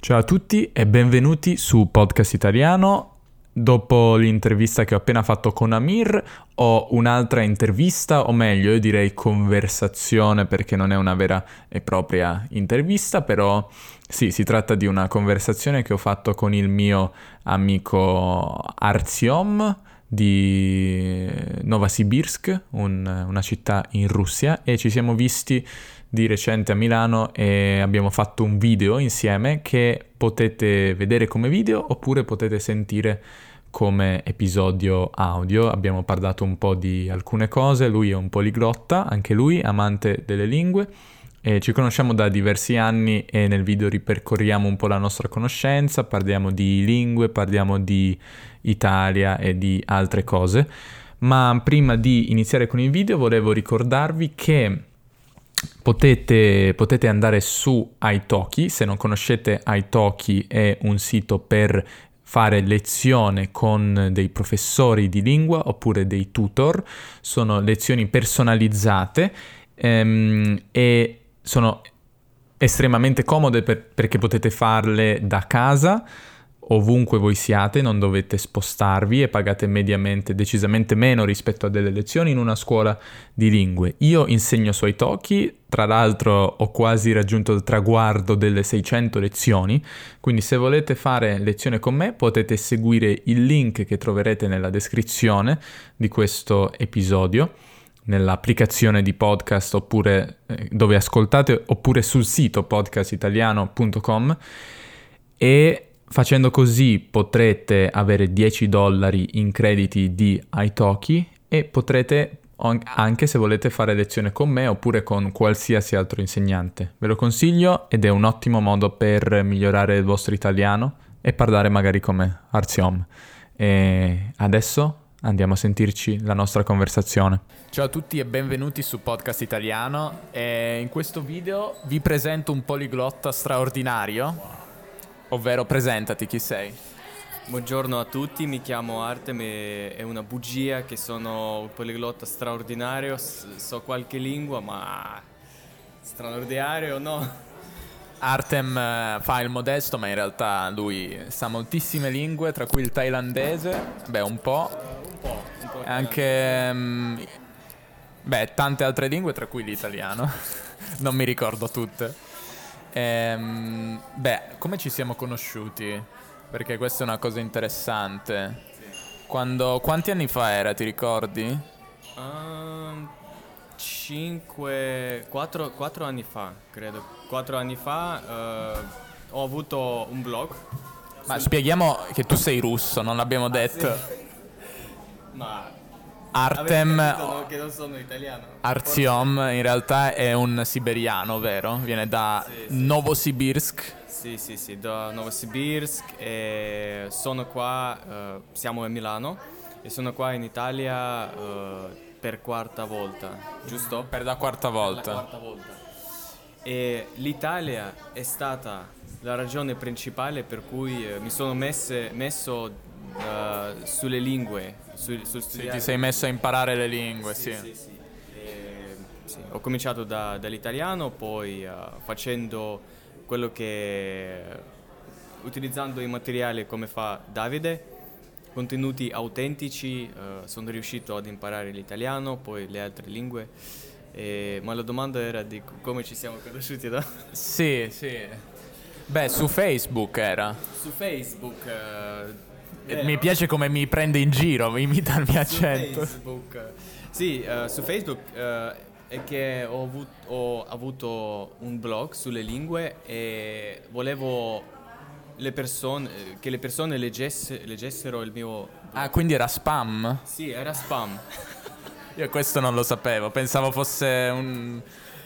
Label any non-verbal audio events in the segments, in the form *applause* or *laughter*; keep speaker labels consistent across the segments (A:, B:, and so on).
A: Ciao a tutti e benvenuti su Podcast Italiano. Dopo l'intervista che ho appena fatto con Amir, ho un'altra intervista, o meglio, io direi conversazione perché non è una vera e propria intervista, però sì, si tratta di una conversazione che ho fatto con il mio amico Artyom di Novosibirsk, un, una città in Russia, e ci siamo visti di recente a Milano e abbiamo fatto un video insieme che potete vedere come video oppure potete sentire come episodio audio. Abbiamo parlato un po' di alcune cose, lui è un poliglotta, anche lui amante delle lingue. E ci conosciamo da diversi anni e nel video ripercorriamo un po' la nostra conoscenza, parliamo di lingue, parliamo di Italia e di altre cose. Ma prima di iniziare con il video volevo ricordarvi che Potete, potete, andare su Italki, se non conoscete Italki è un sito per fare lezione con dei professori di lingua oppure dei tutor, sono lezioni personalizzate ehm, e sono estremamente comode per, perché potete farle da casa ovunque voi siate, non dovete spostarvi e pagate mediamente decisamente meno rispetto a delle lezioni in una scuola di lingue. Io insegno su Italki, tra l'altro ho quasi raggiunto il traguardo delle 600 lezioni, quindi se volete fare lezione con me potete seguire il link che troverete nella descrizione di questo episodio nell'applicazione di podcast oppure eh, dove ascoltate oppure sul sito podcastitaliano.com e Facendo così potrete avere 10 dollari in crediti di Italki e potrete anche se volete fare lezione con me oppure con qualsiasi altro insegnante. Ve lo consiglio ed è un ottimo modo per migliorare il vostro italiano e parlare magari come Arziom. E adesso andiamo a sentirci la nostra conversazione. Ciao a tutti e benvenuti su Podcast Italiano. E in questo video vi presento un poliglotta straordinario Ovvero presentati, chi sei?
B: Buongiorno a tutti, mi chiamo Artem e è una bugia che sono un poliglotta straordinario, so qualche lingua ma straordinario no.
A: Artem eh, fa il modesto ma in realtà lui sa moltissime lingue, tra cui il thailandese, beh un po', un po', un po anche um, beh, tante altre lingue tra cui l'italiano, *laughs* non mi ricordo tutte. Ehm, beh, come ci siamo conosciuti? Perché questa è una cosa interessante. Quando, quanti anni fa era, ti ricordi?
B: Um, 5, 4, 4 anni fa, credo. 4 anni fa uh, ho avuto un blog.
A: Ma spieghiamo che tu sei russo, non l'abbiamo ah, detto.
B: Sì. Ma
A: Artem
B: che non sono italiano.
A: Artyom in realtà è un siberiano, vero? Viene da sì, sì. Novosibirsk.
B: Sì, sì, sì, da Novosibirsk e sono qua, uh, siamo a Milano e sono qua in Italia uh, per quarta volta, giusto?
A: Per la quarta volta.
B: Per la quarta volta. E l'Italia è stata la ragione principale per cui uh, mi sono messe, messo sulle lingue su,
A: studiare. Sì, ti sei messo a imparare le lingue, sì.
B: sì. sì, sì. Ho cominciato da, dall'italiano, poi uh, facendo quello che... utilizzando i materiali come fa Davide, contenuti autentici, uh, sono riuscito ad imparare l'italiano, poi le altre lingue. E, ma la domanda era di come ci siamo conosciuti, no?
A: Sì, sì. Beh, su Facebook era.
B: Su Facebook. Uh,
A: eh, mi piace come mi prende in giro, mi imita il mio accento.
B: Facebook. Sì, uh, su Facebook uh, è che ho avuto, ho avuto, un blog sulle lingue e volevo le persone, che le persone leggesse, leggessero il mio... Blog.
A: Ah, quindi era spam?
B: Sì, era spam.
A: Io questo non lo sapevo, pensavo fosse un,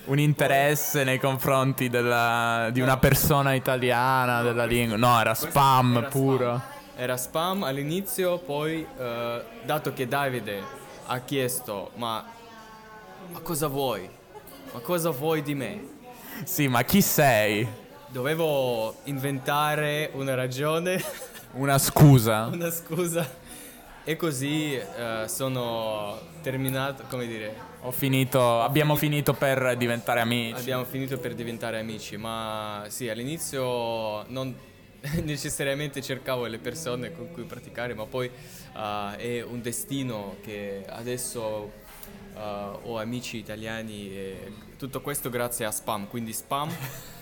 A: un interesse nei confronti della, di una persona italiana, della lingua. No, era spam era puro. Spam
B: era spam all'inizio, poi eh, dato che Davide ha chiesto ma, ma cosa vuoi? Ma cosa vuoi di me?
A: Sì, ma chi sei?
B: Dovevo inventare una ragione.
A: Una scusa. *laughs*
B: una scusa. E così eh, sono terminato, come dire,
A: Ho finito, abbiamo finito per diventare amici.
B: Abbiamo finito per diventare amici, ma sì, all'inizio non *laughs* necessariamente cercavo le persone con cui praticare, ma poi uh, è un destino che adesso uh, ho amici italiani e tutto questo grazie a Spam, quindi Spam... *laughs*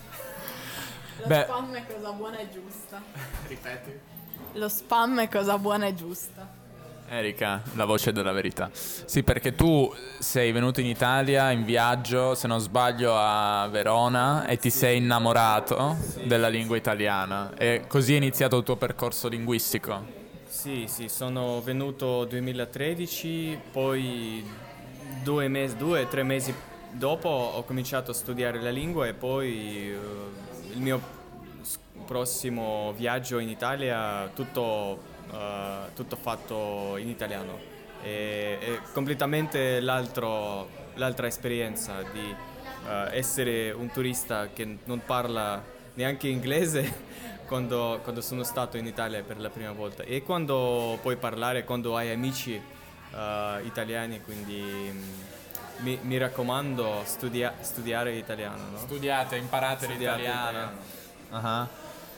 C: Lo Beh. spam è cosa buona e giusta. Ripeti. Lo spam è cosa buona e giusta.
A: Erika, la voce della verità. Sì, perché tu sei venuto in Italia in viaggio, se non sbaglio, a Verona e ti sei innamorato sì. della lingua italiana e così è iniziato il tuo percorso linguistico.
B: Sì, sì, sono venuto nel 2013, poi due, mesi, due, tre mesi dopo ho cominciato a studiare la lingua e poi uh, il mio prossimo viaggio in Italia tutto uh, tutto fatto in italiano. E, è completamente l'altra esperienza di uh, essere un turista che non parla neanche inglese *laughs* quando, quando, sono stato in Italia per la prima volta e quando puoi parlare, quando hai amici uh, italiani, quindi mm, mi, mi, raccomando studia, studiare italiano. No?
A: Studiate, imparate Studiate l'italiano.
B: Uh-huh.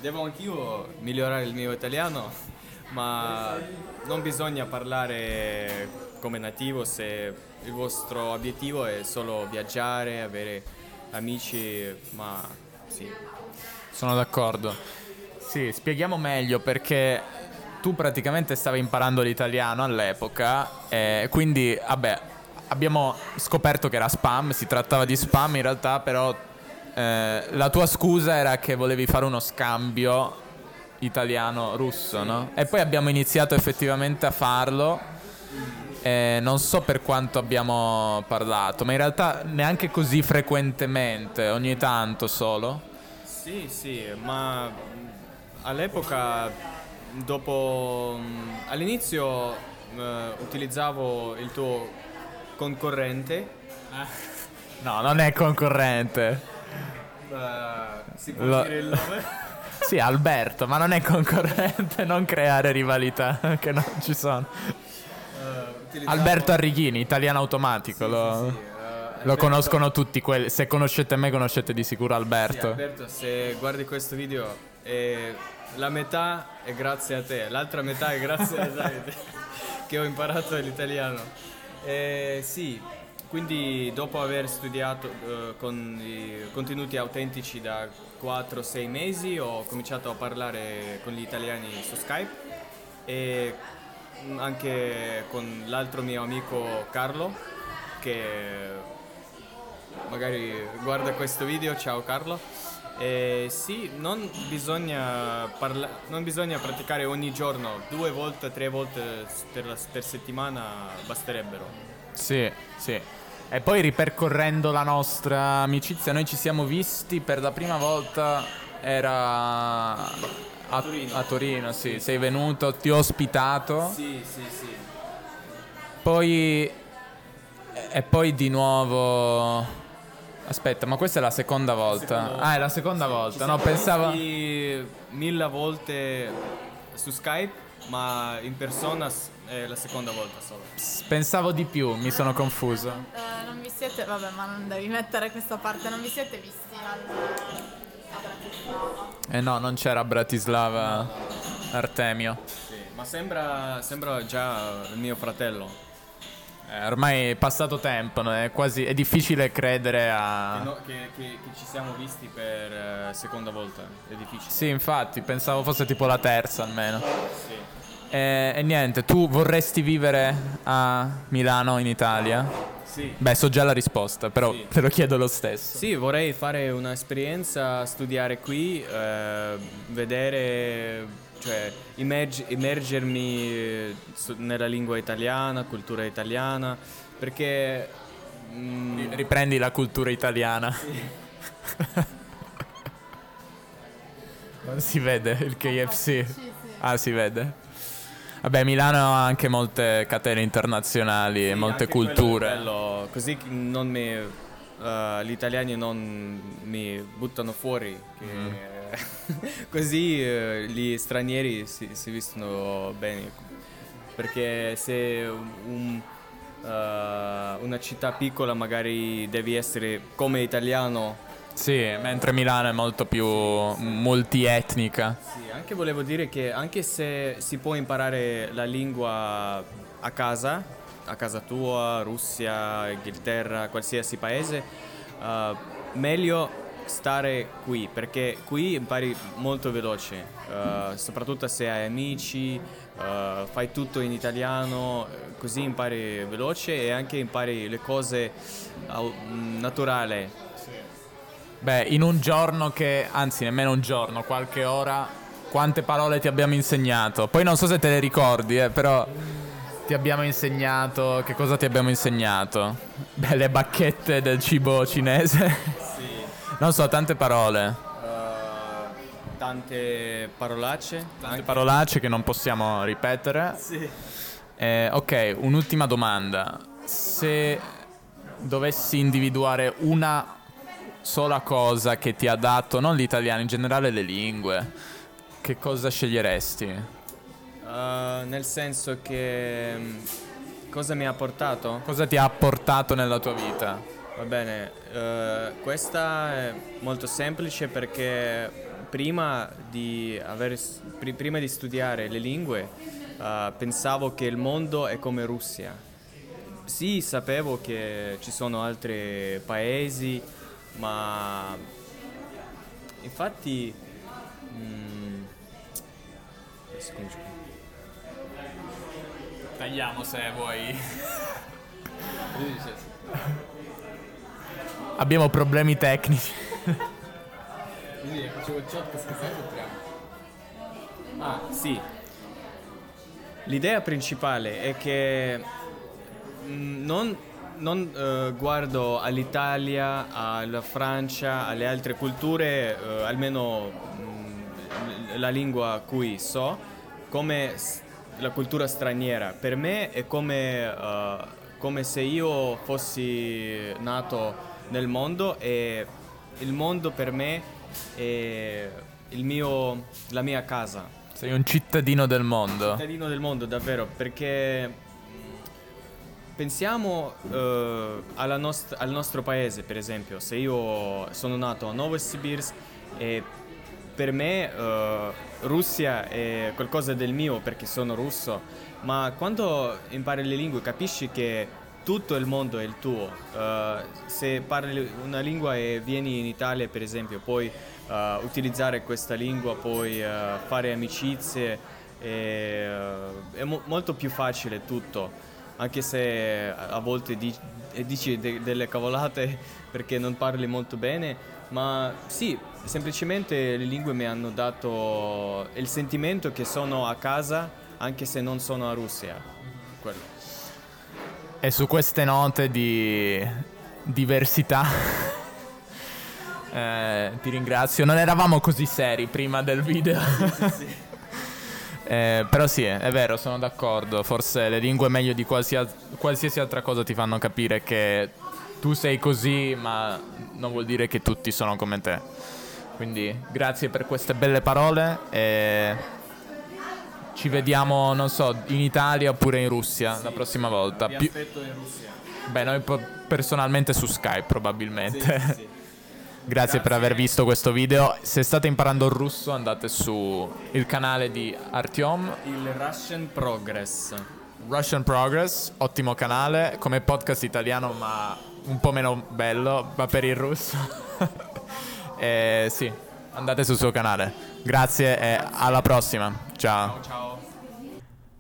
B: Devo anch'io migliorare il mio italiano ma non bisogna parlare come nativo se il vostro obiettivo è solo viaggiare, avere amici, ma sì.
A: Sono d'accordo. Sì, spieghiamo meglio perché tu praticamente stavi imparando l'italiano all'epoca e quindi, vabbè, abbiamo scoperto che era spam, si trattava di spam in realtà, però eh, la tua scusa era che volevi fare uno scambio italiano-russo, no? E poi abbiamo iniziato effettivamente a farlo. Eh, non so per quanto abbiamo parlato, ma in realtà neanche così frequentemente, ogni tanto solo.
B: Sì, sì, ma all'epoca, dopo, all'inizio eh, utilizzavo il tuo concorrente.
A: No, non è concorrente.
B: Uh, si può Lo... dire il nome?
A: Sì, Alberto, ma non è concorrente, *laughs* non creare rivalità *laughs* che non ci sono. Uh, Alberto Arrighini, italiano automatico, sì, lo, sì, sì. Uh, lo conoscono tutti quelli. Se conoscete me, conoscete di sicuro Alberto.
B: Alberto, se guardi questo video, eh, la metà è grazie a te, l'altra metà è grazie a *laughs* Davide, che ho imparato l'italiano. Eh, sì, quindi dopo aver studiato uh, con i contenuti autentici da 4-6 mesi ho cominciato a parlare con gli italiani su Skype e anche con l'altro mio amico Carlo che magari guarda questo video, ciao Carlo. E sì, non bisogna, parla- non bisogna praticare ogni giorno, due volte, tre volte per, la- per settimana basterebbero.
A: Sì, sì. E poi ripercorrendo la nostra amicizia, noi ci siamo visti per la prima volta, era a, a Torino. A Torino sì. Sei venuto, ti ho ospitato.
B: Sì, sì, sì.
A: Poi... E poi di nuovo... Aspetta, ma questa è la seconda volta. Seconda ah, è la seconda sì, volta. No, pensavo...
B: mille volte su Skype, ma in persona è la seconda volta solo.
A: Pensavo di più, mi sono confuso.
C: Eh, non vi siete, vabbè, ma non devi mettere questa parte, non vi siete visti al, a Bratislava?
A: Eh no, non c'era Bratislava Artemio.
B: Sì, ma sembra, sembra già il mio fratello.
A: Eh, ormai è passato tempo, è, quasi, è difficile credere
B: a... Che, no, che, che, che, ci siamo visti per uh, seconda volta, è difficile.
A: Sì, infatti, pensavo fosse tipo la terza almeno.
B: Sì.
A: E, e, niente, tu vorresti vivere a Milano in Italia?
B: Sì.
A: Beh, so già la risposta, però sì. te lo chiedo lo stesso.
B: Sì, vorrei fare un'esperienza, studiare qui, eh, vedere, cioè immerg- immergermi eh, nella lingua italiana, cultura italiana, perché...
A: Mm, Riprendi la cultura italiana. Sì. non *laughs* si vede il KFC. Sì. Ah, si vede. Vabbè, Milano ha anche molte catene internazionali sì, e molte culture.
B: Bello, così non mi, uh, gli italiani non mi buttano fuori. Mm. *laughs* così uh, gli stranieri si, si vestono bene. Perché se un, una città piccola magari devi essere come italiano.
A: Sì, mentre Milano è molto più multietnica.
B: Sì, anche volevo dire che anche se si può imparare la lingua a casa, a casa tua, Russia, Inghilterra, qualsiasi paese, uh, meglio stare qui perché qui impari molto veloce, uh, soprattutto se hai amici, uh, fai tutto in italiano, così impari veloce e anche impari le cose naturali.
A: Beh, in un giorno che, anzi nemmeno un giorno, qualche ora, quante parole ti abbiamo insegnato? Poi non so se te le ricordi, eh, però ti abbiamo insegnato, che cosa ti abbiamo insegnato? Beh, le bacchette del cibo cinese. Non so, tante parole. Uh,
B: tante parolacce.
A: Tante anche. parolacce che non possiamo ripetere.
B: Sì.
A: Eh, ok, un'ultima domanda. Se dovessi individuare una sola cosa che ti ha dato, non l'italiano, in generale le lingue, che cosa sceglieresti?
B: Uh, nel senso che... Mm, cosa mi ha portato?
A: Cosa ti ha portato nella tua vita?
B: Va bene, uh, questa è molto semplice perché prima di, aver, pr- prima di studiare le lingue uh, pensavo che il mondo è come Russia. Sì, sapevo che ci sono altri paesi, ma infatti... Mm,
A: Tagliamo se vuoi. *laughs* Abbiamo problemi tecnici.
B: Quindi facevo il shot che Ah, sì. L'idea principale è che mm, non, non uh, guardo all'Italia, alla Francia, alle altre culture, uh, almeno um, la lingua cui so, come la cultura straniera. Per me è come, uh, come se io fossi nato nel mondo e il mondo per me è mio, la mia casa.
A: Sei un cittadino del mondo.
B: Cittadino del mondo, davvero, perché pensiamo uh, nost- al nostro paese, per esempio. Se io sono nato a Novosibirsk e per me uh, Russia è qualcosa del mio perché sono russo, ma quando impari le lingue capisci che tutto il mondo è il tuo. Uh, se parli una lingua e vieni in Italia, per esempio, puoi uh, utilizzare questa lingua, puoi uh, fare amicizie, e, è mo- molto più facile tutto, anche se a volte di- dici de- delle cavolate *laughs* perché non parli molto bene, ma sì, semplicemente le lingue mi hanno dato il sentimento che sono a casa anche se non sono a Russia. Quello.
A: E su queste note di diversità eh, ti ringrazio. Non eravamo così seri prima del video. Sì, sì. *laughs* eh, però sì, è vero, sono d'accordo. Forse le lingue meglio di qualsiasi, qualsiasi altra cosa ti fanno capire che tu sei così, ma non vuol dire che tutti sono come te. Quindi grazie per queste belle parole e ci vediamo, non so, in Italia oppure in Russia sì, la prossima volta.
B: Vi aspetto in Russia.
A: Beh, noi personalmente su Skype probabilmente. Sì, sì. Grazie, *laughs* Grazie, per aver visto questo video. Se state imparando il russo andate su il canale di Artyom.
B: Il Russian Progress.
A: Russian Progress, ottimo canale, come podcast italiano ma un po' meno bello, ma per il russo. *laughs* eh, sì, andate sul suo canale. Grazie e alla prossima. Ciao.
B: Ciao ciao.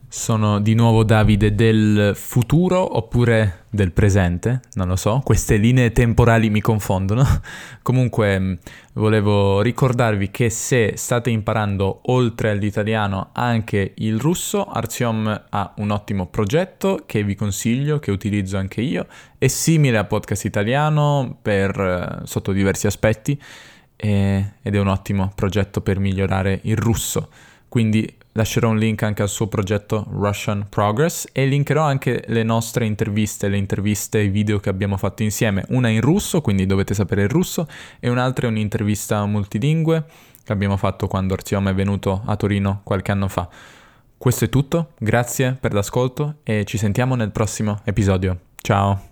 A: Sono di nuovo Davide del futuro oppure del presente, non lo so, queste linee temporali mi confondono. *laughs* Comunque mm, volevo ricordarvi che se state imparando oltre all'italiano anche il russo, Artiom ha un ottimo progetto che vi consiglio, che utilizzo anche io, è simile a Podcast Italiano per, eh, sotto diversi aspetti ed è un ottimo progetto per migliorare il russo. Quindi lascerò un link anche al suo progetto Russian Progress e linkerò anche le nostre interviste, le interviste e i video che abbiamo fatto insieme. Una in russo, quindi dovete sapere il russo, e un'altra è un'intervista multilingue che abbiamo fatto quando Artiom è venuto a Torino qualche anno fa. Questo è tutto, grazie per l'ascolto e ci sentiamo nel prossimo episodio. Ciao!